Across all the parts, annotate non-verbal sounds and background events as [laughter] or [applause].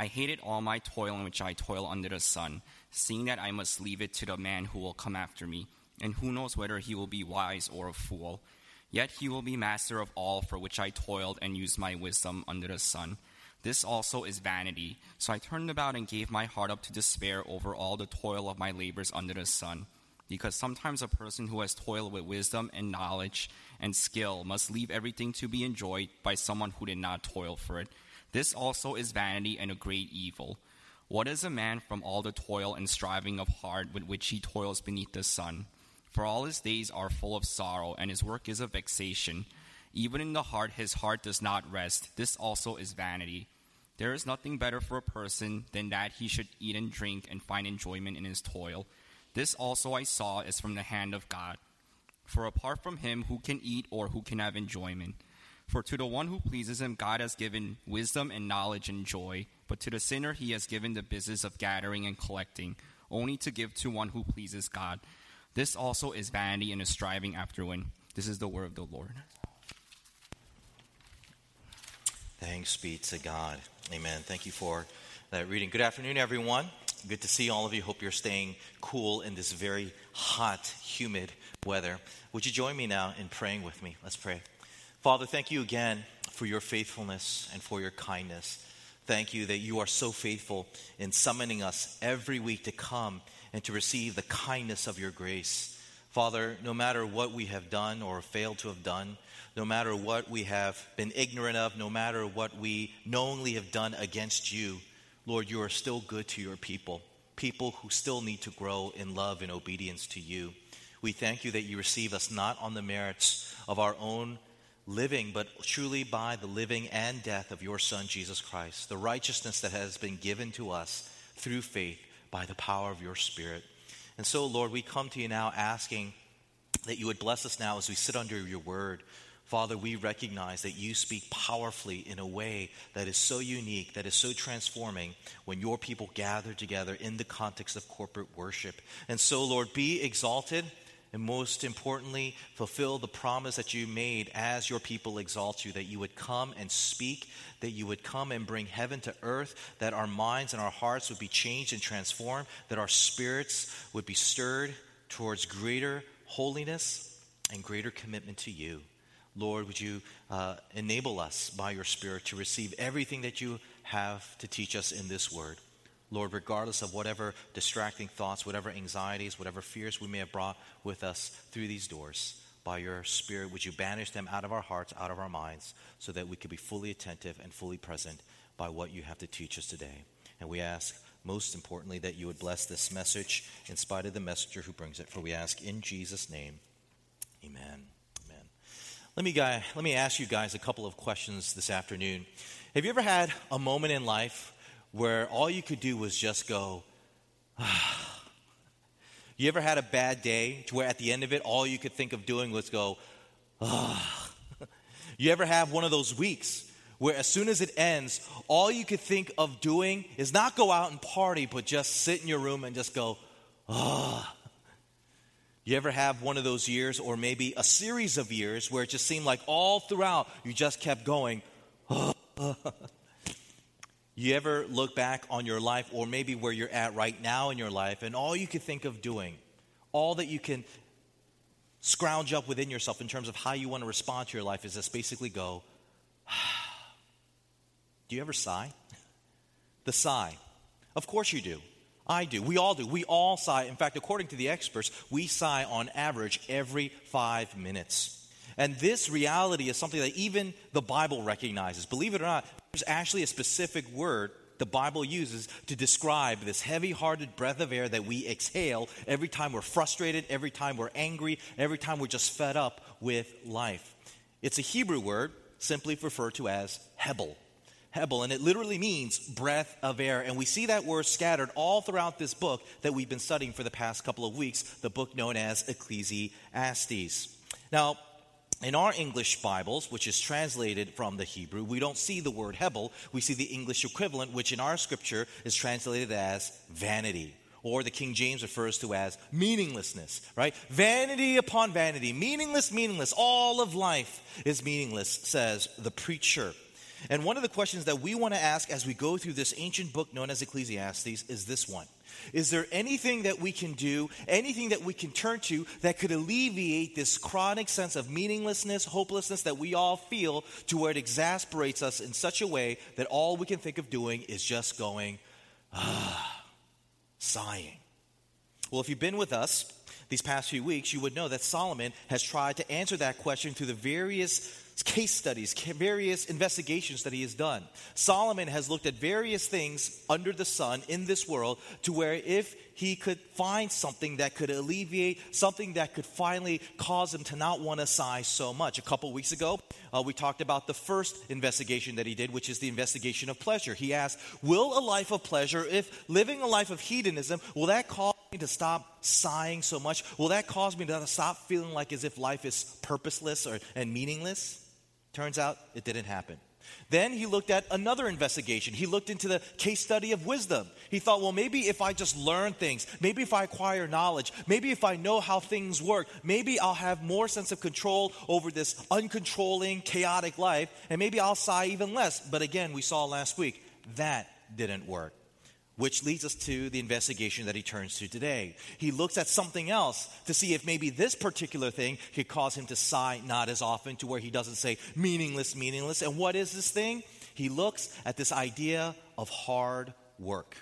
I hated all my toil in which I toil under the sun, seeing that I must leave it to the man who will come after me, and who knows whether he will be wise or a fool. Yet he will be master of all for which I toiled and used my wisdom under the sun. This also is vanity. So I turned about and gave my heart up to despair over all the toil of my labors under the sun. Because sometimes a person who has toiled with wisdom and knowledge and skill must leave everything to be enjoyed by someone who did not toil for it. This also is vanity and a great evil. What is a man from all the toil and striving of heart with which he toils beneath the sun? For all his days are full of sorrow, and his work is a vexation. Even in the heart, his heart does not rest. This also is vanity. There is nothing better for a person than that he should eat and drink and find enjoyment in his toil. This also I saw is from the hand of God. For apart from him, who can eat or who can have enjoyment? For to the one who pleases him, God has given wisdom and knowledge and joy. But to the sinner, he has given the business of gathering and collecting, only to give to one who pleases God. This also is vanity and a striving after wind. This is the word of the Lord. Thanks be to God. Amen. Thank you for that reading. Good afternoon, everyone. Good to see all of you. Hope you're staying cool in this very hot, humid weather. Would you join me now in praying with me? Let's pray. Father, thank you again for your faithfulness and for your kindness. Thank you that you are so faithful in summoning us every week to come and to receive the kindness of your grace. Father, no matter what we have done or failed to have done, no matter what we have been ignorant of, no matter what we knowingly have done against you, Lord, you are still good to your people, people who still need to grow in love and obedience to you. We thank you that you receive us not on the merits of our own living, but truly by the living and death of your Son, Jesus Christ, the righteousness that has been given to us through faith by the power of your Spirit. And so, Lord, we come to you now asking that you would bless us now as we sit under your word. Father, we recognize that you speak powerfully in a way that is so unique, that is so transforming when your people gather together in the context of corporate worship. And so, Lord, be exalted and most importantly, fulfill the promise that you made as your people exalt you, that you would come and speak, that you would come and bring heaven to earth, that our minds and our hearts would be changed and transformed, that our spirits would be stirred towards greater holiness and greater commitment to you. Lord, would you uh, enable us by your Spirit to receive everything that you have to teach us in this word? Lord, regardless of whatever distracting thoughts, whatever anxieties, whatever fears we may have brought with us through these doors, by your Spirit, would you banish them out of our hearts, out of our minds, so that we could be fully attentive and fully present by what you have to teach us today. And we ask, most importantly, that you would bless this message in spite of the messenger who brings it. For we ask in Jesus' name, amen. Amen. Let me, guy, let me ask you guys a couple of questions this afternoon. Have you ever had a moment in life where all you could do was just go, ah. [sighs] You ever had a bad day to where at the end of it, all you could think of doing was go, ah. [sighs] You ever have one of those weeks where as soon as it ends, all you could think of doing is not go out and party, but just sit in your room and just go, ah. You ever have one of those years, or maybe a series of years, where it just seemed like all throughout you just kept going. [laughs] You ever look back on your life, or maybe where you're at right now in your life, and all you can think of doing, all that you can scrounge up within yourself in terms of how you want to respond to your life is just basically go, [sighs] Do you ever sigh? [laughs] The sigh. Of course you do. I do. We all do. We all sigh. In fact, according to the experts, we sigh on average every five minutes. And this reality is something that even the Bible recognizes. Believe it or not, there's actually a specific word the Bible uses to describe this heavy hearted breath of air that we exhale every time we're frustrated, every time we're angry, every time we're just fed up with life. It's a Hebrew word simply referred to as Hebel. Hebel, and it literally means breath of air. And we see that word scattered all throughout this book that we've been studying for the past couple of weeks, the book known as Ecclesiastes. Now, in our English Bibles, which is translated from the Hebrew, we don't see the word Hebel. We see the English equivalent, which in our scripture is translated as vanity, or the King James refers to as meaninglessness, right? Vanity upon vanity, meaningless, meaningless. All of life is meaningless, says the preacher. And one of the questions that we want to ask as we go through this ancient book known as Ecclesiastes is this one Is there anything that we can do, anything that we can turn to that could alleviate this chronic sense of meaninglessness, hopelessness that we all feel to where it exasperates us in such a way that all we can think of doing is just going, ah, sighing? Well, if you've been with us these past few weeks, you would know that Solomon has tried to answer that question through the various case studies, various investigations that he has done. Solomon has looked at various things under the sun in this world to where if he could find something that could alleviate, something that could finally cause him to not want to sigh so much. A couple weeks ago, uh, we talked about the first investigation that he did, which is the investigation of pleasure. He asked, Will a life of pleasure, if living a life of hedonism, will that cause me to stop sighing so much? Will that cause me to stop feeling like as if life is purposeless or, and meaningless? Turns out it didn't happen. Then he looked at another investigation. He looked into the case study of wisdom. He thought, well, maybe if I just learn things, maybe if I acquire knowledge, maybe if I know how things work, maybe I'll have more sense of control over this uncontrolling, chaotic life, and maybe I'll sigh even less. But again, we saw last week that didn't work which leads us to the investigation that he turns to today. He looks at something else to see if maybe this particular thing could cause him to sigh not as often, to where he doesn't say meaningless, meaningless. And what is this thing? He looks at this idea of hard work.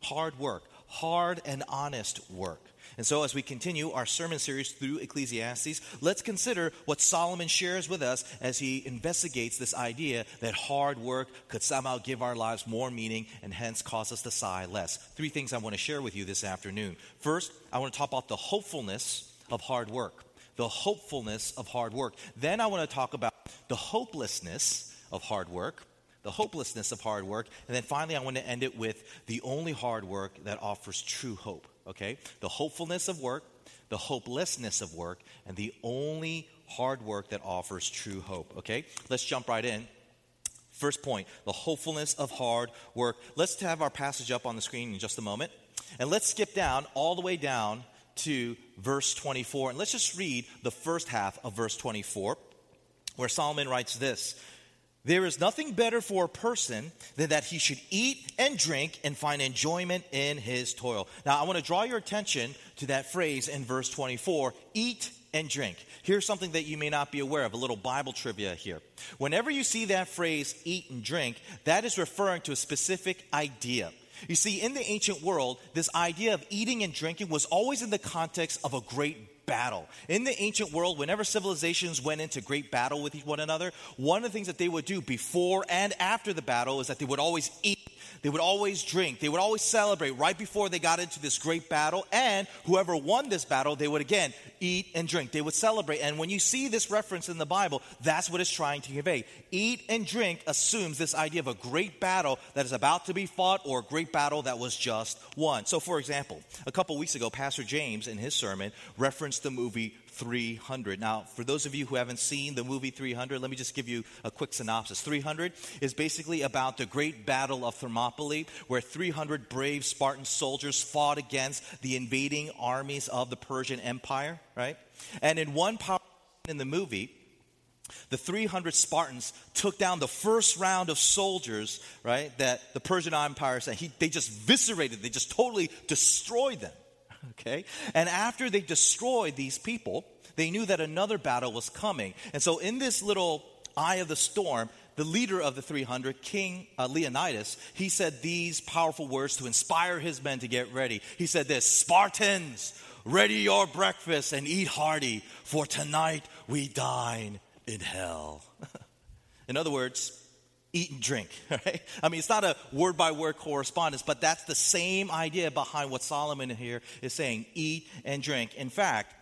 Hard work. Hard and honest work. And so, as we continue our sermon series through Ecclesiastes, let's consider what Solomon shares with us as he investigates this idea that hard work could somehow give our lives more meaning and hence cause us to sigh less. Three things I want to share with you this afternoon. First, I want to talk about the hopefulness of hard work. The hopefulness of hard work. Then, I want to talk about the hopelessness of hard work the hopelessness of hard work. And then finally, I want to end it with the only hard work that offers true hope okay? The hopefulness of work, the hopelessness of work, and the only hard work that offers true hope, okay? Let's jump right in. First point, the hopefulness of hard work. Let's have our passage up on the screen in just a moment. And let's skip down all the way down to verse 24. And let's just read the first half of verse 24, where Solomon writes this there is nothing better for a person than that he should eat and drink and find enjoyment in his toil. Now, I want to draw your attention to that phrase in verse 24 eat and drink. Here's something that you may not be aware of, a little Bible trivia here. Whenever you see that phrase eat and drink, that is referring to a specific idea. You see, in the ancient world, this idea of eating and drinking was always in the context of a great battle. In the ancient world, whenever civilizations went into great battle with one another, one of the things that they would do before and after the battle is that they would always eat they would always drink. They would always celebrate right before they got into this great battle. And whoever won this battle, they would again eat and drink. They would celebrate. And when you see this reference in the Bible, that's what it's trying to convey. Eat and drink assumes this idea of a great battle that is about to be fought or a great battle that was just won. So, for example, a couple weeks ago, Pastor James in his sermon referenced the movie 300. Now, for those of you who haven't seen the movie 300, let me just give you a quick synopsis. 300 is basically about the great battle of Thermopylae, where 300 brave Spartan soldiers fought against the invading armies of the Persian Empire, right? And in one part in the movie, the 300 Spartans took down the first round of soldiers, right, that the Persian Empire sent. He, they just viscerated, they just totally destroyed them. [laughs] Okay? And after they destroyed these people, they knew that another battle was coming. And so, in this little eye of the storm, the leader of the 300, King uh, Leonidas, he said these powerful words to inspire his men to get ready. He said this Spartans, ready your breakfast and eat hearty, for tonight we dine in hell. [laughs] in other words, eat and drink, [laughs] right? I mean, it's not a word by word correspondence, but that's the same idea behind what Solomon here is saying eat and drink. In fact,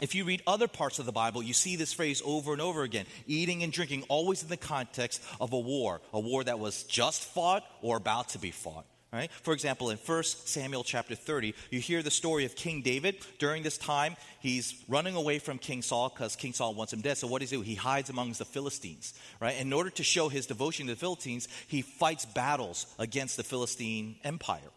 if you read other parts of the Bible, you see this phrase over and over again eating and drinking, always in the context of a war, a war that was just fought or about to be fought. Right? For example, in 1 Samuel chapter 30, you hear the story of King David. During this time, he's running away from King Saul because King Saul wants him dead. So what does he do? He hides amongst the Philistines. Right? In order to show his devotion to the Philistines, he fights battles against the Philistine Empire.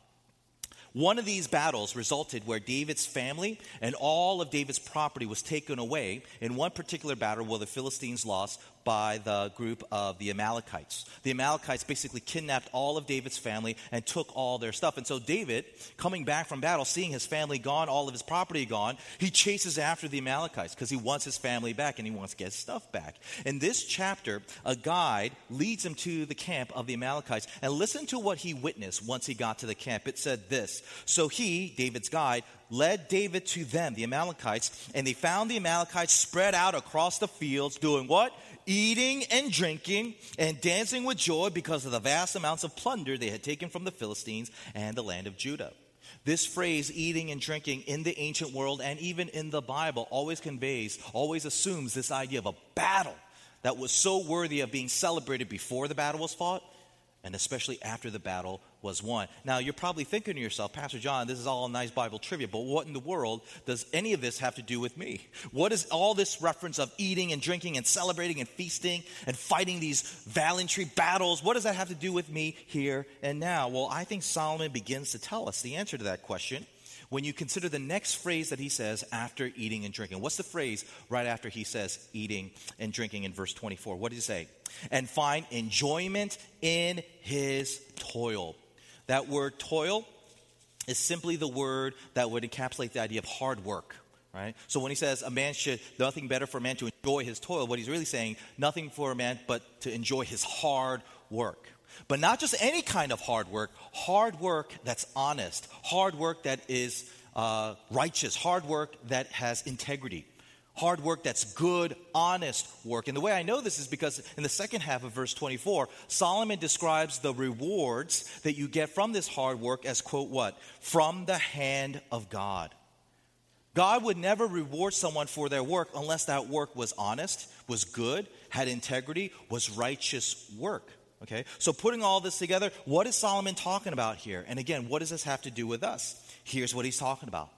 One of these battles resulted where David's family and all of David's property was taken away in one particular battle where the Philistines lost by the group of the Amalekites. The Amalekites basically kidnapped all of David's family and took all their stuff. And so David, coming back from battle, seeing his family gone, all of his property gone, he chases after the Amalekites because he wants his family back and he wants to get his stuff back. In this chapter, a guide leads him to the camp of the Amalekites. And listen to what he witnessed once he got to the camp. It said this So he, David's guide, led David to them, the Amalekites, and they found the Amalekites spread out across the fields doing what? Eating and drinking and dancing with joy because of the vast amounts of plunder they had taken from the Philistines and the land of Judah. This phrase, eating and drinking, in the ancient world and even in the Bible, always conveys, always assumes this idea of a battle that was so worthy of being celebrated before the battle was fought and especially after the battle was won. Now, you're probably thinking to yourself, Pastor John, this is all nice Bible trivia, but what in the world does any of this have to do with me? What is all this reference of eating and drinking and celebrating and feasting and fighting these valiantry battles? What does that have to do with me here and now? Well, I think Solomon begins to tell us the answer to that question when you consider the next phrase that he says after eating and drinking. What's the phrase right after he says eating and drinking in verse 24? What does he say? And find enjoyment in his toil. That word toil is simply the word that would encapsulate the idea of hard work. Right? So when he says a man should, nothing better for a man to enjoy his toil, what he's really saying, nothing for a man but to enjoy his hard work. But not just any kind of hard work, hard work that's honest, hard work that is uh, righteous, hard work that has integrity, hard work that's good, honest work. And the way I know this is because in the second half of verse 24, Solomon describes the rewards that you get from this hard work as, quote, what? From the hand of God. God would never reward someone for their work unless that work was honest, was good, had integrity, was righteous work. Okay? So, putting all this together, what is Solomon talking about here? And again, what does this have to do with us? Here's what he's talking about.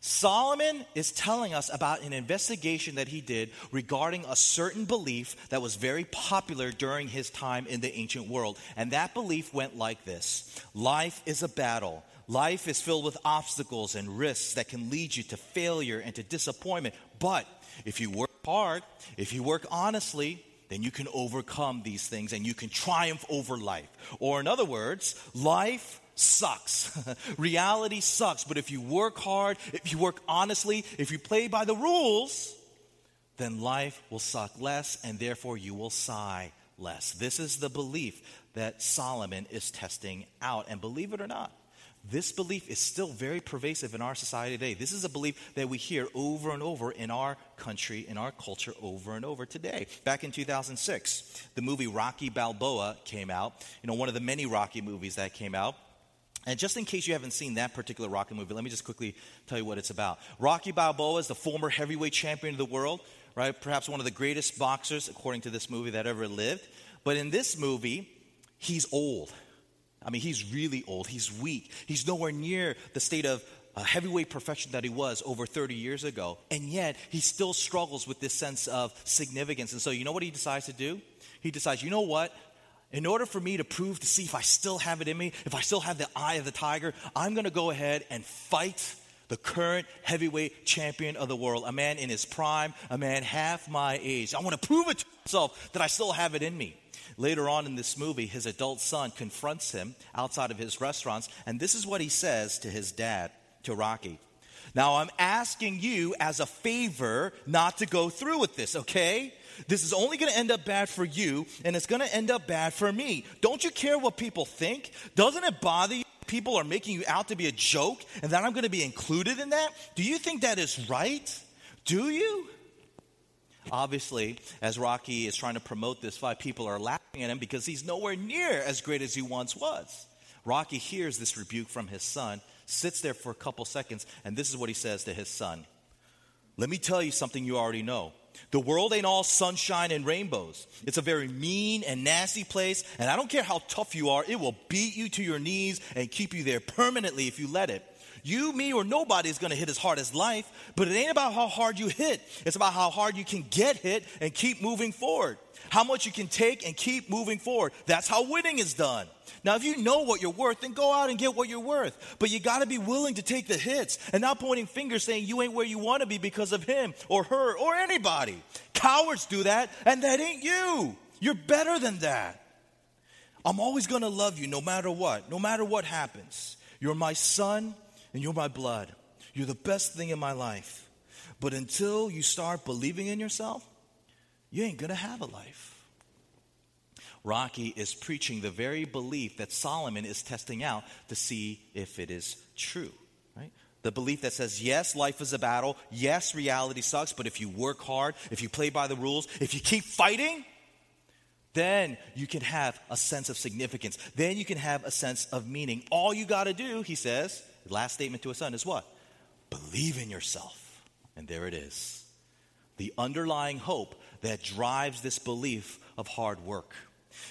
Solomon is telling us about an investigation that he did regarding a certain belief that was very popular during his time in the ancient world. And that belief went like this Life is a battle. Life is filled with obstacles and risks that can lead you to failure and to disappointment. But if you work hard, if you work honestly, then you can overcome these things and you can triumph over life. Or, in other words, life sucks. [laughs] Reality sucks. But if you work hard, if you work honestly, if you play by the rules, then life will suck less and therefore you will sigh less. This is the belief that Solomon is testing out. And believe it or not, this belief is still very pervasive in our society today. This is a belief that we hear over and over in our country, in our culture, over and over today. Back in 2006, the movie Rocky Balboa came out. You know, one of the many Rocky movies that came out. And just in case you haven't seen that particular Rocky movie, let me just quickly tell you what it's about. Rocky Balboa is the former heavyweight champion of the world, right? Perhaps one of the greatest boxers, according to this movie, that ever lived. But in this movie, he's old. I mean, he's really old. He's weak. He's nowhere near the state of uh, heavyweight perfection that he was over 30 years ago. And yet, he still struggles with this sense of significance. And so, you know what he decides to do? He decides, you know what? In order for me to prove to see if I still have it in me, if I still have the eye of the tiger, I'm going to go ahead and fight the current heavyweight champion of the world, a man in his prime, a man half my age. I want to prove it to myself that I still have it in me. Later on in this movie, his adult son confronts him outside of his restaurants, and this is what he says to his dad, to Rocky. Now, I'm asking you as a favor not to go through with this, okay? This is only going to end up bad for you, and it's going to end up bad for me. Don't you care what people think? Doesn't it bother you? People are making you out to be a joke, and that I'm going to be included in that? Do you think that is right? Do you? Obviously, as Rocky is trying to promote this fight, people are laughing at him because he's nowhere near as great as he once was. Rocky hears this rebuke from his son, sits there for a couple seconds, and this is what he says to his son Let me tell you something you already know. The world ain't all sunshine and rainbows. It's a very mean and nasty place, and I don't care how tough you are, it will beat you to your knees and keep you there permanently if you let it. You, me, or nobody is going to hit as hard as life, but it ain't about how hard you hit. It's about how hard you can get hit and keep moving forward. How much you can take and keep moving forward. That's how winning is done. Now, if you know what you're worth, then go out and get what you're worth. But you got to be willing to take the hits and not pointing fingers saying you ain't where you want to be because of him or her or anybody. Cowards do that, and that ain't you. You're better than that. I'm always going to love you no matter what, no matter what happens. You're my son and you're my blood. You're the best thing in my life. But until you start believing in yourself, you ain't going to have a life. Rocky is preaching the very belief that Solomon is testing out to see if it is true. Right? The belief that says, yes, life is a battle. Yes, reality sucks. But if you work hard, if you play by the rules, if you keep fighting, then you can have a sense of significance. Then you can have a sense of meaning. All you got to do, he says, the last statement to a son is what? Believe in yourself. And there it is. The underlying hope that drives this belief of hard work.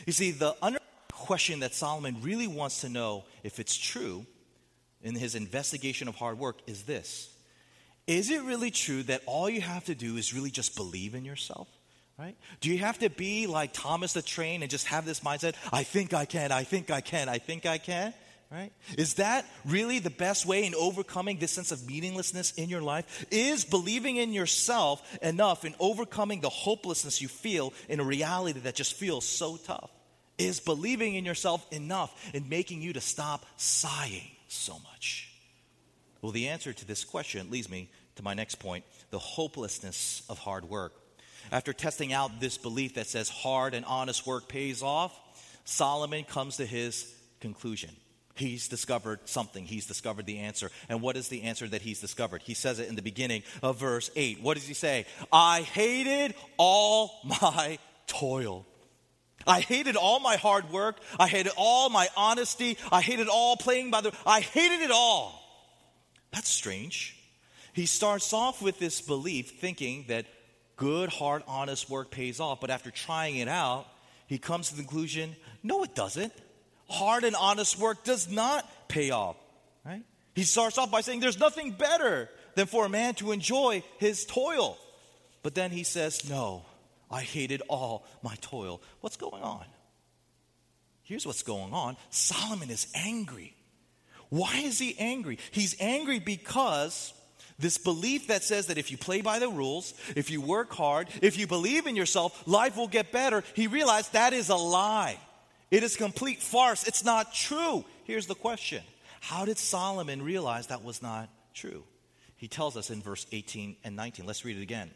You see, the under question that Solomon really wants to know if it's true in his investigation of hard work is this Is it really true that all you have to do is really just believe in yourself? Right? Do you have to be like Thomas the Train and just have this mindset, I think I can, I think I can, I think I can? Right? Is that really the best way in overcoming this sense of meaninglessness in your life? Is believing in yourself enough in overcoming the hopelessness you feel in a reality that just feels so tough? Is believing in yourself enough in making you to stop sighing so much? Well, the answer to this question leads me to my next point the hopelessness of hard work. After testing out this belief that says hard and honest work pays off, Solomon comes to his conclusion. He's discovered something. He's discovered the answer. And what is the answer that he's discovered? He says it in the beginning of verse 8. What does he say? I hated all my toil. I hated all my hard work. I hated all my honesty. I hated all playing by the. I hated it all. That's strange. He starts off with this belief thinking that good, hard, honest work pays off. But after trying it out, he comes to the conclusion no, it doesn't hard and honest work does not pay off, right? He starts off by saying there's nothing better than for a man to enjoy his toil. But then he says, No, I hated all my toil. What's going on? Here's what's going on Solomon is angry. Why is he angry? He's angry because this belief that says that if you play by the rules, if you work hard, if you believe in yourself, life will get better, he realized that is a lie. It is complete farce. It's not true. Here's the question How did Solomon realize that was not true? He tells us in verse 18 and 19. Let's read it again.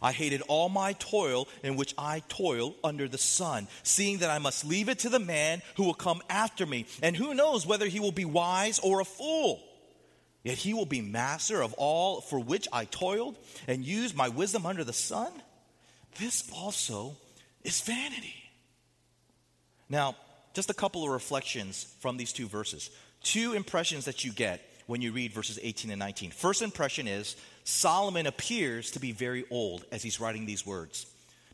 I hated all my toil in which I toil under the sun, seeing that I must leave it to the man who will come after me. And who knows whether he will be wise or a fool? Yet he will be master of all for which I toiled and used my wisdom under the sun. This also is vanity. Now, just a couple of reflections from these two verses. Two impressions that you get when you read verses 18 and 19. First impression is Solomon appears to be very old as he's writing these words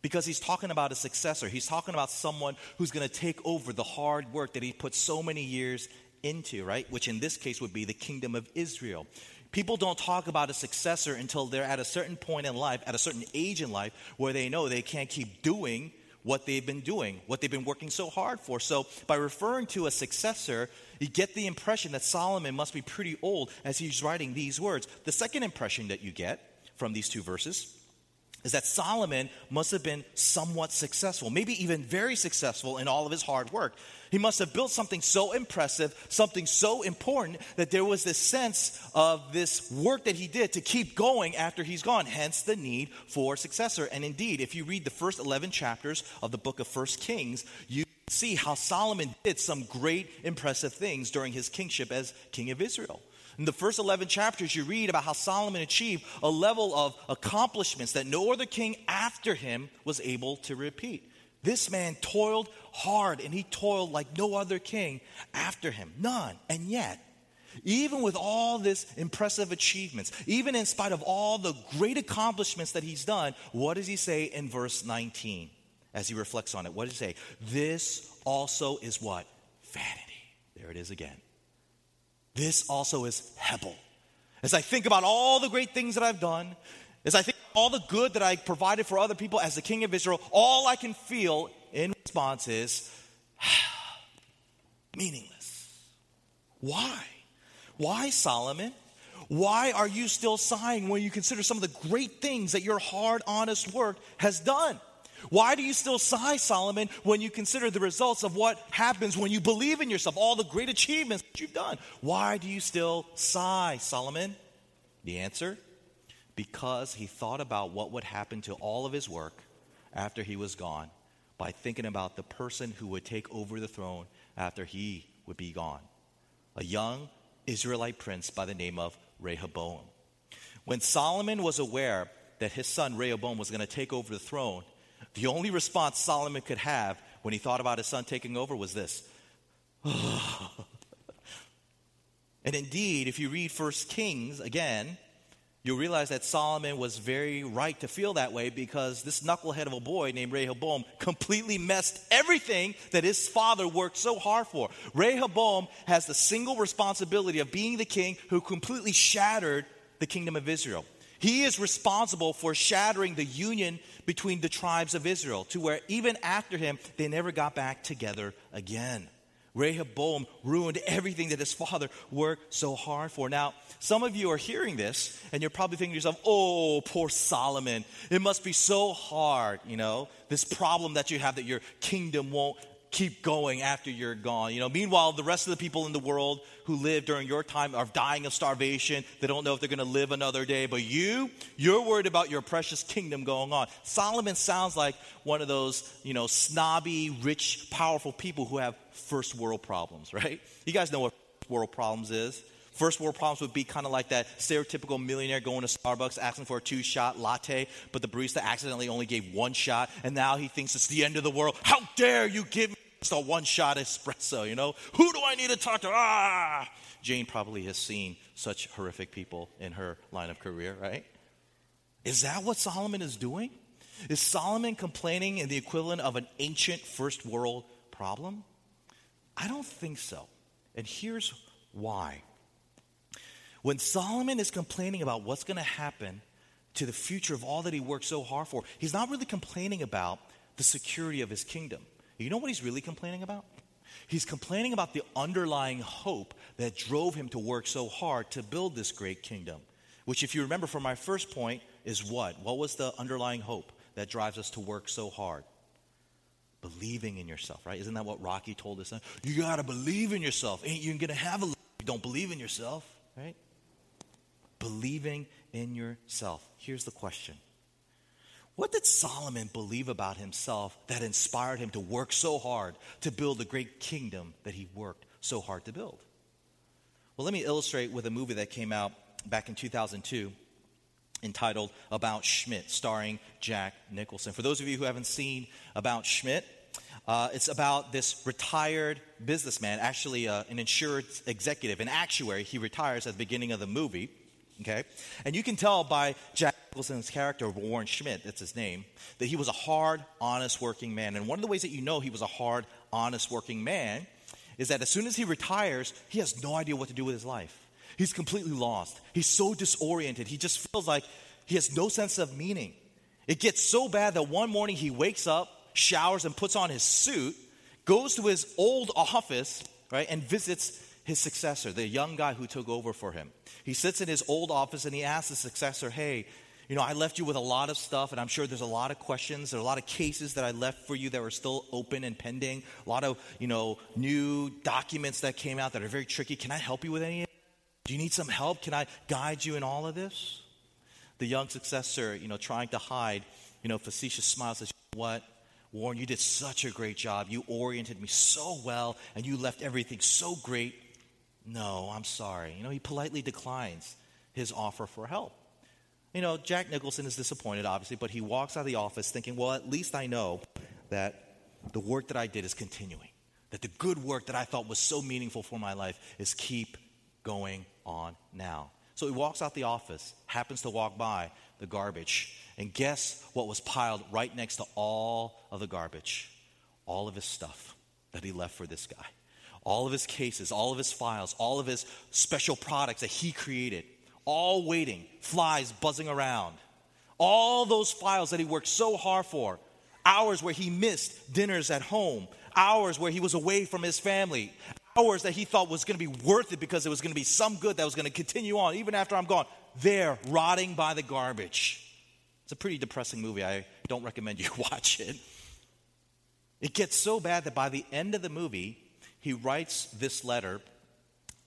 because he's talking about a successor. He's talking about someone who's going to take over the hard work that he put so many years into, right? Which in this case would be the kingdom of Israel. People don't talk about a successor until they're at a certain point in life, at a certain age in life, where they know they can't keep doing what they've been doing, what they've been working so hard for. So, by referring to a successor, you get the impression that Solomon must be pretty old as he's writing these words. The second impression that you get from these two verses is that Solomon must have been somewhat successful, maybe even very successful in all of his hard work. He must have built something so impressive, something so important, that there was this sense of this work that he did to keep going after he's gone, hence the need for successor. And indeed, if you read the first 11 chapters of the book of First Kings, you see how Solomon did some great, impressive things during his kingship as king of Israel. In the first 11 chapters, you read about how Solomon achieved a level of accomplishments that no other king after him was able to repeat. This man toiled hard and he toiled like no other king after him. None. And yet, even with all this impressive achievements, even in spite of all the great accomplishments that he's done, what does he say in verse 19 as he reflects on it? What does he say? This also is what? Vanity. There it is again. This also is Hebel. As I think about all the great things that I've done, as I think all the good that I provided for other people as the king of Israel, all I can feel in response is [sighs] meaningless. Why? Why, Solomon? Why are you still sighing when you consider some of the great things that your hard, honest work has done? Why do you still sigh, Solomon, when you consider the results of what happens when you believe in yourself, all the great achievements that you've done? Why do you still sigh, Solomon? The answer because he thought about what would happen to all of his work after he was gone by thinking about the person who would take over the throne after he would be gone. A young Israelite prince by the name of Rehoboam. When Solomon was aware that his son Rehoboam was going to take over the throne, the only response Solomon could have when he thought about his son taking over was this. [sighs] and indeed, if you read First Kings again, you'll realize that Solomon was very right to feel that way because this knucklehead of a boy named Rehoboam completely messed everything that his father worked so hard for. Rehoboam has the single responsibility of being the king who completely shattered the kingdom of Israel. He is responsible for shattering the union between the tribes of Israel to where even after him, they never got back together again. Rehoboam ruined everything that his father worked so hard for. Now, some of you are hearing this and you're probably thinking to yourself, oh, poor Solomon. It must be so hard, you know, this problem that you have that your kingdom won't keep going after you're gone. You know, meanwhile, the rest of the people in the world who live during your time are dying of starvation. They don't know if they're going to live another day. But you, you're worried about your precious kingdom going on. Solomon sounds like one of those, you know, snobby, rich, powerful people who have first world problems, right? You guys know what first world problems is. First world problems would be kind of like that stereotypical millionaire going to Starbucks asking for a two shot latte, but the barista accidentally only gave one shot, and now he thinks it's the end of the world. How dare you give me just a one shot espresso, you know? Who do I need to talk to? Ah! Jane probably has seen such horrific people in her line of career, right? Is that what Solomon is doing? Is Solomon complaining in the equivalent of an ancient first world problem? I don't think so. And here's why. When Solomon is complaining about what's going to happen to the future of all that he worked so hard for, he's not really complaining about the security of his kingdom. You know what he's really complaining about? He's complaining about the underlying hope that drove him to work so hard to build this great kingdom. Which, if you remember from my first point, is what? What was the underlying hope that drives us to work so hard? Believing in yourself, right? Isn't that what Rocky told us? You got to believe in yourself. Ain't you going to have a you don't believe in yourself, right? believing in yourself. Here's the question What did Solomon believe about himself that inspired him to work so hard to build the great kingdom that he worked so hard to build? Well, let me illustrate with a movie that came out back in 2002 entitled About Schmidt, starring Jack Nicholson. For those of you who haven't seen About Schmidt, uh, it's about this retired businessman, actually uh, an insurance executive, an actuary. He retires at the beginning of the movie. Okay? And you can tell by Jack Nicholson's character, of Warren Schmidt, that's his name, that he was a hard, honest working man. And one of the ways that you know he was a hard, honest working man is that as soon as he retires, he has no idea what to do with his life. He's completely lost. He's so disoriented. He just feels like he has no sense of meaning. It gets so bad that one morning he wakes up, showers, and puts on his suit, goes to his old office, right, and visits his successor, the young guy who took over for him. He sits in his old office and he asks the successor, Hey, you know, I left you with a lot of stuff, and I'm sure there's a lot of questions. There are a lot of cases that I left for you that are still open and pending. A lot of, you know, new documents that came out that are very tricky. Can I help you with any of Do you need some help? Can I guide you in all of this? The young successor, you know, trying to hide, you know, facetious smile says, What? Warren, you did such a great job. You oriented me so well, and you left everything so great no, I'm sorry. You know, he politely declines his offer for help. You know, Jack Nicholson is disappointed, obviously, but he walks out of the office thinking, well, at least I know that the work that I did is continuing, that the good work that I thought was so meaningful for my life is keep going on now. So he walks out the office, happens to walk by the garbage, and guess what was piled right next to all of the garbage? All of his stuff that he left for this guy all of his cases, all of his files, all of his special products that he created, all waiting, flies buzzing around. All those files that he worked so hard for, hours where he missed dinners at home, hours where he was away from his family, hours that he thought was going to be worth it because it was going to be some good that was going to continue on even after I'm gone. They're rotting by the garbage. It's a pretty depressing movie. I don't recommend you [laughs] watch it. It gets so bad that by the end of the movie, he writes this letter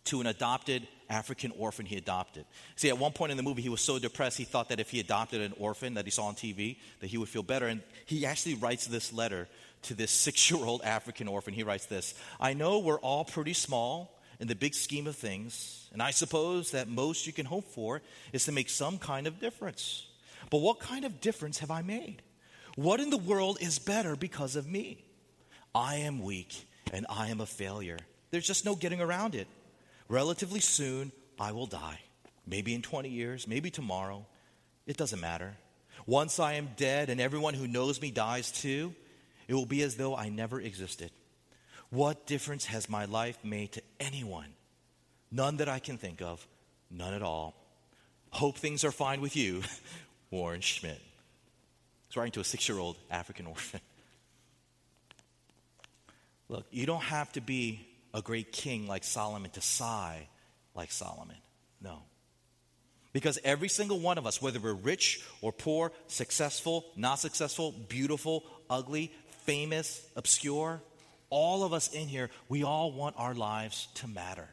to an adopted African orphan he adopted. See, at one point in the movie, he was so depressed, he thought that if he adopted an orphan that he saw on TV, that he would feel better. And he actually writes this letter to this [laughs] six year old African orphan. He writes this I know we're all pretty small in the big scheme of things, and I suppose that most you can hope for is to make some kind of difference. But what kind of difference have I made? What in the world is better because of me? I am weak and I am a failure. There's just no getting around it. Relatively soon, I will die. Maybe in 20 years, maybe tomorrow. It doesn't matter. Once I am dead and everyone who knows me dies too, it will be as though I never existed. What difference has my life made to anyone? None that I can think of, none at all. Hope things are fine with you, [laughs] Warren Schmidt. He's writing to a six year old African [laughs] orphan. Look, you don't have to be a great king like Solomon to sigh like Solomon. No. Because every single one of us, whether we're rich or poor, successful, not successful, beautiful, ugly, famous, obscure, all of us in here, we all want our lives to matter,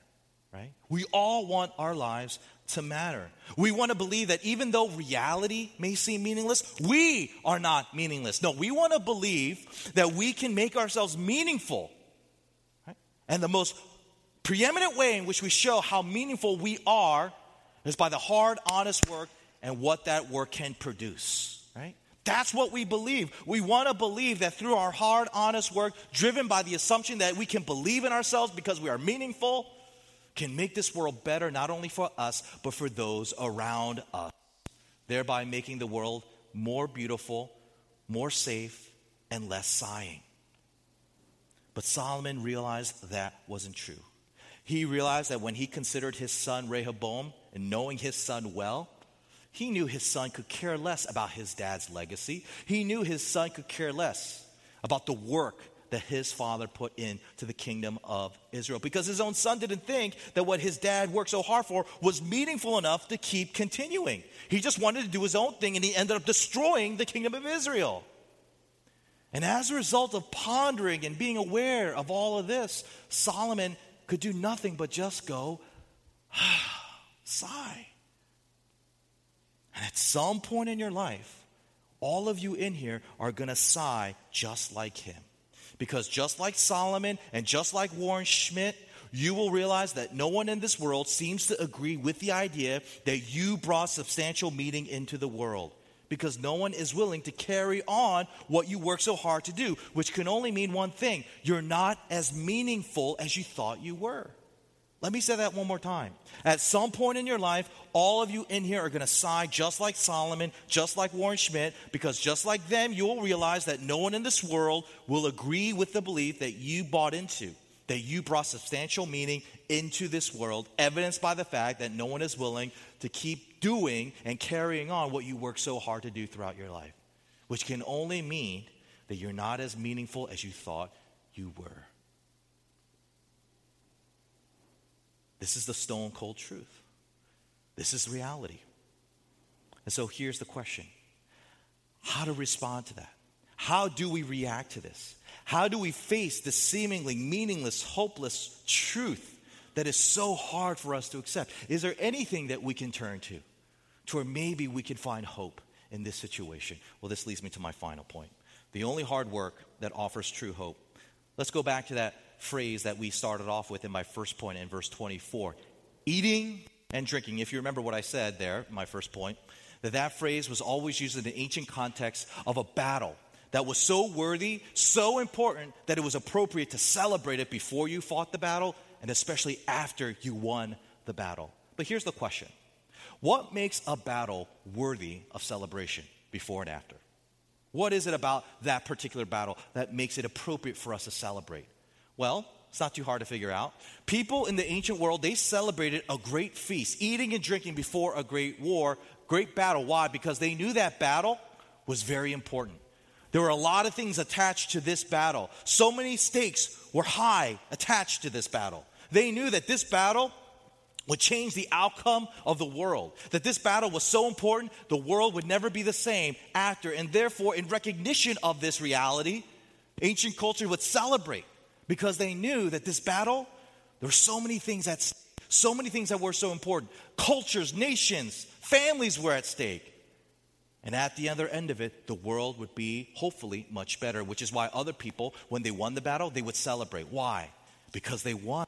right? We all want our lives to matter. We want to believe that even though reality may seem meaningless, we are not meaningless. No, we want to believe that we can make ourselves meaningful. And the most preeminent way in which we show how meaningful we are is by the hard, honest work and what that work can produce. Right? That's what we believe. We want to believe that through our hard, honest work, driven by the assumption that we can believe in ourselves because we are meaningful, can make this world better not only for us, but for those around us, thereby making the world more beautiful, more safe, and less sighing. But Solomon realized that wasn't true. He realized that when he considered his son Rehoboam and knowing his son well, he knew his son could care less about his dad's legacy. He knew his son could care less about the work that his father put into the kingdom of Israel because his own son didn't think that what his dad worked so hard for was meaningful enough to keep continuing. He just wanted to do his own thing and he ended up destroying the kingdom of Israel. And as a result of pondering and being aware of all of this, Solomon could do nothing but just go, [sighs] sigh. And at some point in your life, all of you in here are going to sigh just like him. Because just like Solomon and just like Warren Schmidt, you will realize that no one in this world seems to agree with the idea that you brought substantial meaning into the world. Because no one is willing to carry on what you work so hard to do, which can only mean one thing you're not as meaningful as you thought you were. Let me say that one more time. At some point in your life, all of you in here are going to sigh just like Solomon, just like Warren Schmidt, because just like them, you will realize that no one in this world will agree with the belief that you bought into, that you brought substantial meaning into this world, evidenced by the fact that no one is willing to keep doing and carrying on what you worked so hard to do throughout your life, which can only mean that you're not as meaningful as you thought you were. This is the stone cold truth. This is reality. And so here's the question how to respond to that? How do we react to this? How do we face the seemingly meaningless, hopeless truth that is so hard for us to accept? Is there anything that we can turn to to where maybe we can find hope in this situation? Well, this leads me to my final point. The only hard work that offers true hope. Let's go back to that phrase that we started off with in my first point in verse 24 eating and drinking. If you remember what I said there, my first point, that that phrase was always used in the ancient context of a battle that was so worthy, so important, that it was appropriate to celebrate it before you fought the battle and especially after you won the battle. But here's the question What makes a battle worthy of celebration before and after? What is it about that particular battle that makes it appropriate for us to celebrate? Well, It's not too hard to figure out. People in the ancient world, they celebrated a great feast, eating and drinking before a great war, great battle. Why? Because they knew that battle was very important. There were a lot of things attached to this battle. So many stakes were high attached to this battle. They knew that this battle would change the outcome of the world. That this battle was so important, the world would never be the same after. And therefore, in recognition of this reality, ancient culture would celebrate because they knew that this battle, there were so many things at so many things that were so important. Cultures, nations, families were at stake. And at the other end of it, the world would be hopefully much better, which is why other people, when they won the battle, they would celebrate. Why? Because they won.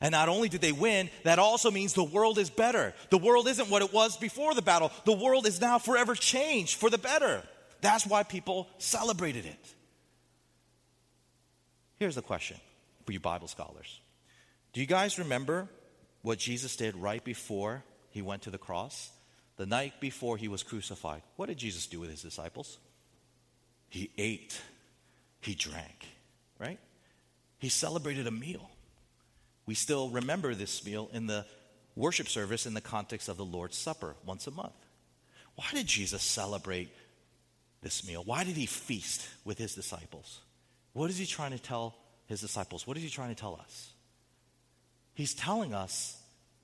And not only did they win, that also means the world is better. The world isn't what it was before the battle. The world is now forever changed for the better. That's why people celebrated it. Here's the question for you Bible scholars Do you guys remember what Jesus did right before he went to the cross? The night before he was crucified. What did Jesus do with his disciples? He ate, he drank, right? He celebrated a meal. We still remember this meal in the worship service in the context of the Lord's Supper once a month. Why did Jesus celebrate this meal? Why did he feast with his disciples? What is he trying to tell his disciples? What is he trying to tell us? He's telling us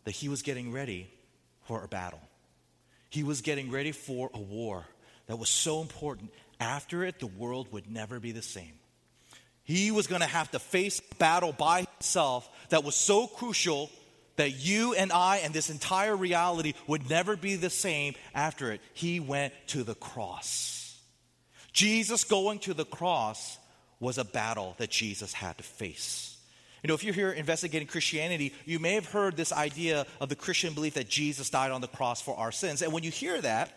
that he was getting ready for a battle. He was getting ready for a war that was so important. After it, the world would never be the same. He was going to have to face battle by himself that was so crucial that you and I and this entire reality would never be the same after it. He went to the cross. Jesus going to the cross was a battle that Jesus had to face. You know, if you're here investigating Christianity, you may have heard this idea of the Christian belief that Jesus died on the cross for our sins. And when you hear that,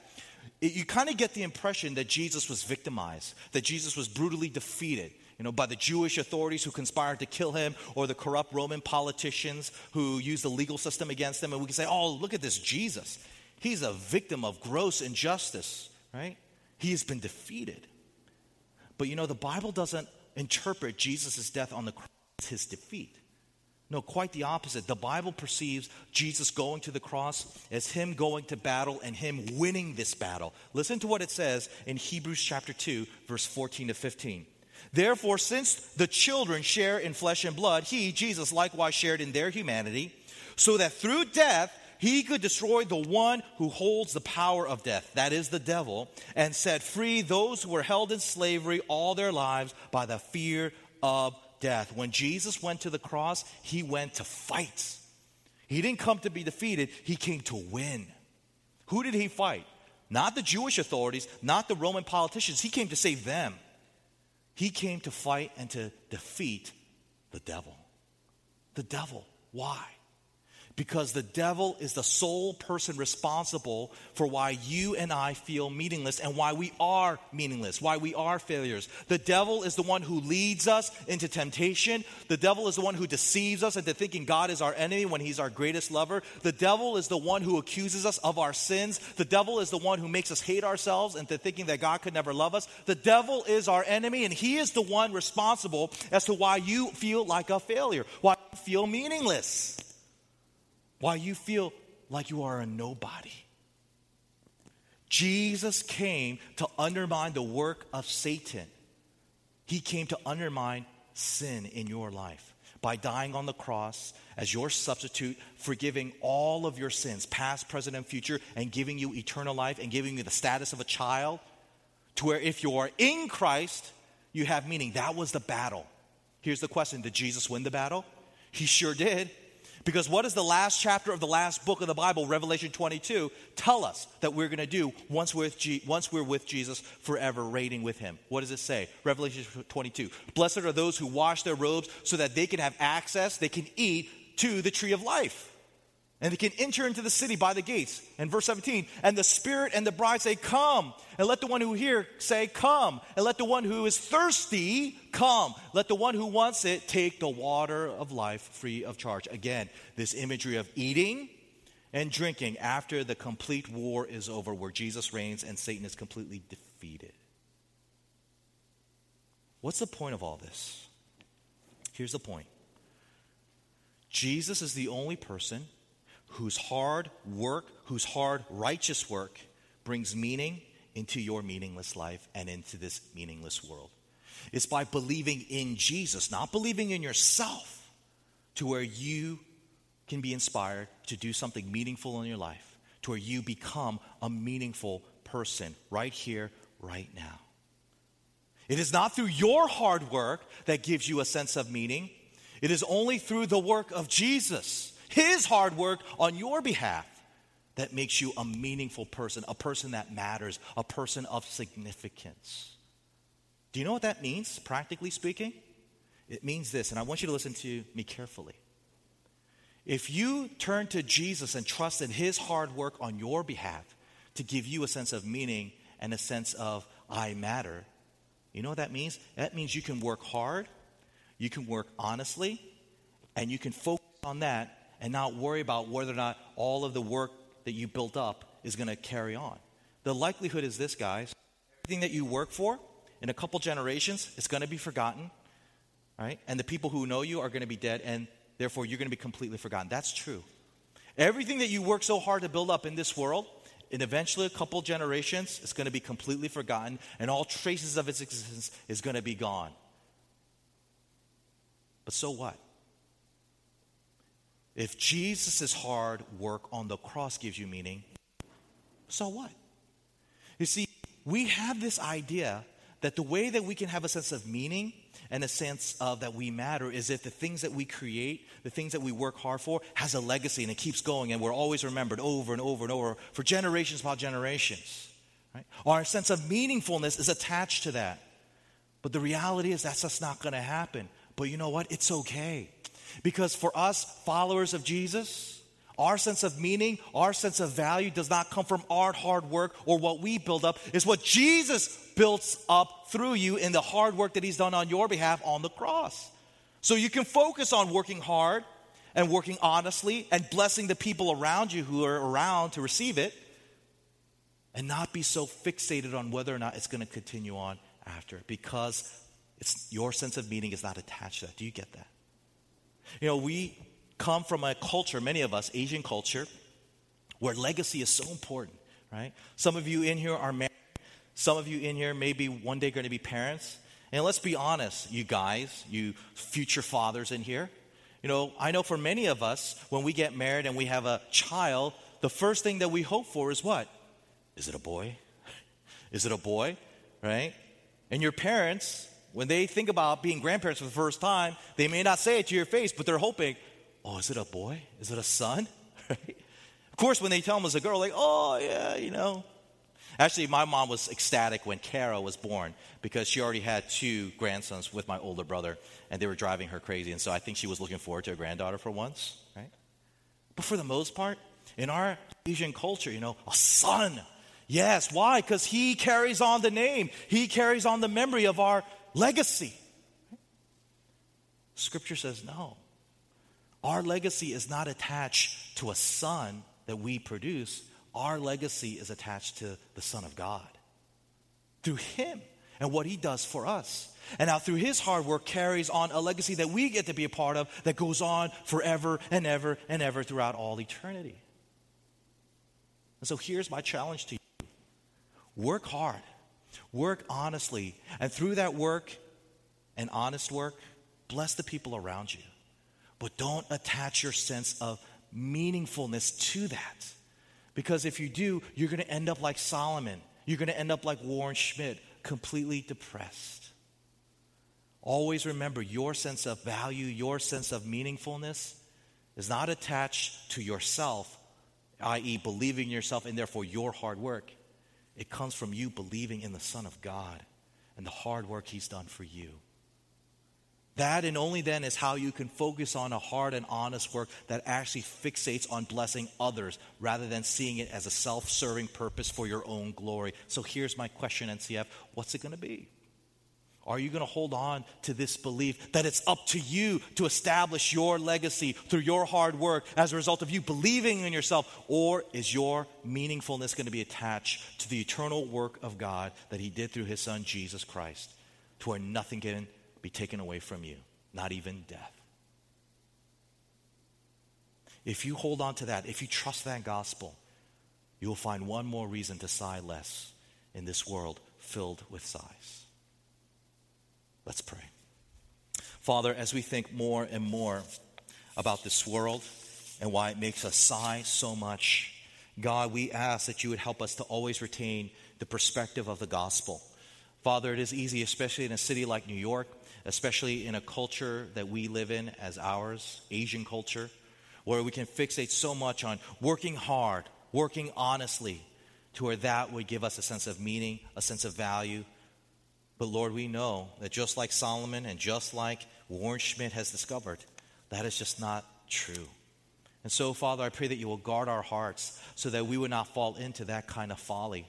it, you kind of get the impression that Jesus was victimized, that Jesus was brutally defeated, you know, by the Jewish authorities who conspired to kill him or the corrupt Roman politicians who used the legal system against him. And we can say, oh, look at this Jesus. He's a victim of gross injustice, right? He has been defeated. But you know, the Bible doesn't interpret Jesus' death on the cross his defeat. No, quite the opposite. The Bible perceives Jesus going to the cross as him going to battle and him winning this battle. Listen to what it says in Hebrews chapter 2, verse 14 to 15. Therefore, since the children share in flesh and blood, he, Jesus, likewise shared in their humanity, so that through death he could destroy the one who holds the power of death, that is the devil, and set free those who were held in slavery all their lives by the fear of death. When Jesus went to the cross, he went to fight. He didn't come to be defeated, he came to win. Who did he fight? Not the Jewish authorities, not the Roman politicians. He came to save them. He came to fight and to defeat the devil. The devil. Why? Because the devil is the sole person responsible for why you and I feel meaningless and why we are meaningless, why we are failures. The devil is the one who leads us into temptation. The devil is the one who deceives us into thinking God is our enemy when he's our greatest lover. The devil is the one who accuses us of our sins. The devil is the one who makes us hate ourselves into thinking that God could never love us. The devil is our enemy and he is the one responsible as to why you feel like a failure, why you feel meaningless why you feel like you are a nobody. Jesus came to undermine the work of Satan. He came to undermine sin in your life by dying on the cross as your substitute, forgiving all of your sins, past, present, and future, and giving you eternal life and giving you the status of a child. To where if you are in Christ, you have meaning. That was the battle. Here's the question Did Jesus win the battle? He sure did. Because what does the last chapter of the last book of the Bible, Revelation 22, tell us that we're going to do once we're, with G- once we're with Jesus forever, reigning with him? What does it say? Revelation 22. Blessed are those who wash their robes so that they can have access, they can eat to the tree of life. And they can enter into the city by the gates. And verse 17, and the Spirit and the bride say, Come. And let the one who hear say, Come. And let the one who is thirsty come. Let the one who wants it take the water of life free of charge. Again, this imagery of eating and drinking after the complete war is over, where Jesus reigns and Satan is completely defeated. What's the point of all this? Here's the point Jesus is the only person whose hard work, whose hard righteous work brings meaning into your meaningless life and into this meaningless world. It's by believing in Jesus, not believing in yourself, to where you can be inspired to do something meaningful in your life, to where you become a meaningful person right here, right now. It is not through your hard work that gives you a sense of meaning. It is only through the work of Jesus, his hard work on your behalf, that makes you a meaningful person, a person that matters, a person of significance. Do you know what that means, practically speaking? It means this, and I want you to listen to me carefully. If you turn to Jesus and trust in his hard work on your behalf to give you a sense of meaning and a sense of I matter, you know what that means? That means you can work hard, you can work honestly, and you can focus on that and not worry about whether or not all of the work that you built up is going to carry on. The likelihood is this, guys everything that you work for in a couple generations, it's going to be forgotten, right? And the people who know you are going to be dead, and therefore you're going to be completely forgotten. That's true. Everything that you work so hard to build up in this world, in eventually a couple generations, it's going to be completely forgotten, and all traces of its existence is going to be gone. But so what? If Jesus' hard work on the cross gives you meaning, so what? You see, we have this idea that the way that we can have a sense of meaning and a sense of that we matter is if the things that we create, the things that we work hard for, has a legacy and it keeps going and we're always remembered over and over and over for generations upon generations. Right? Our sense of meaningfulness is attached to that. But the reality is that's just not going to happen. But you know what? It's okay. Because for us, followers of Jesus, our sense of meaning, our sense of value does not come from our hard work or what we build up. It's what Jesus builds up through you in the hard work that He's done on your behalf on the cross. So you can focus on working hard and working honestly and blessing the people around you who are around to receive it and not be so fixated on whether or not it's going to continue on after because it's your sense of meaning is not attached to that. Do you get that? You know, we come from a culture, many of us, Asian culture, where legacy is so important, right? Some of you in here are married. Some of you in here may be one day going to be parents. And let's be honest, you guys, you future fathers in here. You know, I know for many of us, when we get married and we have a child, the first thing that we hope for is what? Is it a boy? [laughs] Is it a boy? Right? And your parents, when they think about being grandparents for the first time, they may not say it to your face, but they're hoping, oh, is it a boy? Is it a son? [laughs] of course, when they tell them it's a girl, like, oh, yeah, you know. Actually, my mom was ecstatic when Kara was born because she already had two grandsons with my older brother, and they were driving her crazy. And so I think she was looking forward to a granddaughter for once, right? But for the most part, in our Asian culture, you know, a son. Yes, why? Because he carries on the name, he carries on the memory of our legacy. Scripture says no. Our legacy is not attached to a son that we produce. Our legacy is attached to the Son of God through Him and what He does for us. And now, through His hard work, carries on a legacy that we get to be a part of that goes on forever and ever and ever throughout all eternity. And so, here's my challenge to you work hard Work honestly. And through that work and honest work, bless the people around you. But don't attach your sense of meaningfulness to that. Because if you do, you're going to end up like Solomon. You're going to end up like Warren Schmidt, completely depressed. Always remember your sense of value, your sense of meaningfulness is not attached to yourself, i.e., believing yourself and therefore your hard work. It comes from you believing in the Son of God and the hard work He's done for you. That and only then is how you can focus on a hard and honest work that actually fixates on blessing others rather than seeing it as a self serving purpose for your own glory. So here's my question, NCF what's it going to be? Are you going to hold on to this belief that it's up to you to establish your legacy through your hard work as a result of you believing in yourself? Or is your meaningfulness going to be attached to the eternal work of God that He did through His Son, Jesus Christ, to where nothing can be taken away from you, not even death? if you hold on to that, if you trust that gospel, you will find one more reason to sigh less in this world filled with sighs. Let's pray. Father, as we think more and more about this world and why it makes us sigh so much, God, we ask that you would help us to always retain the perspective of the gospel. Father, it is easy, especially in a city like New York, especially in a culture that we live in as ours, Asian culture, where we can fixate so much on working hard, working honestly, to where that would give us a sense of meaning, a sense of value. But Lord, we know that just like Solomon and just like Warren Schmidt has discovered, that is just not true. And so, Father, I pray that you will guard our hearts so that we would not fall into that kind of folly.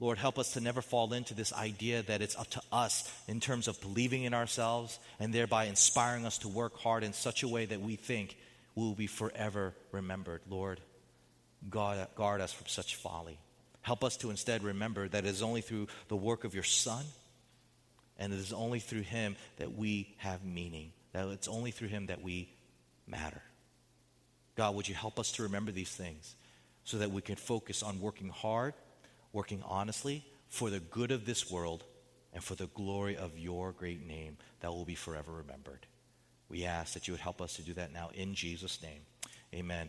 Lord, help us to never fall into this idea that it's up to us in terms of believing in ourselves and thereby inspiring us to work hard in such a way that we think we will be forever remembered. Lord, guard, guard us from such folly. Help us to instead remember that it is only through the work of your Son and it is only through him that we have meaning, that it's only through him that we matter. God, would you help us to remember these things so that we can focus on working hard, working honestly for the good of this world and for the glory of your great name that will be forever remembered. We ask that you would help us to do that now in Jesus' name. Amen.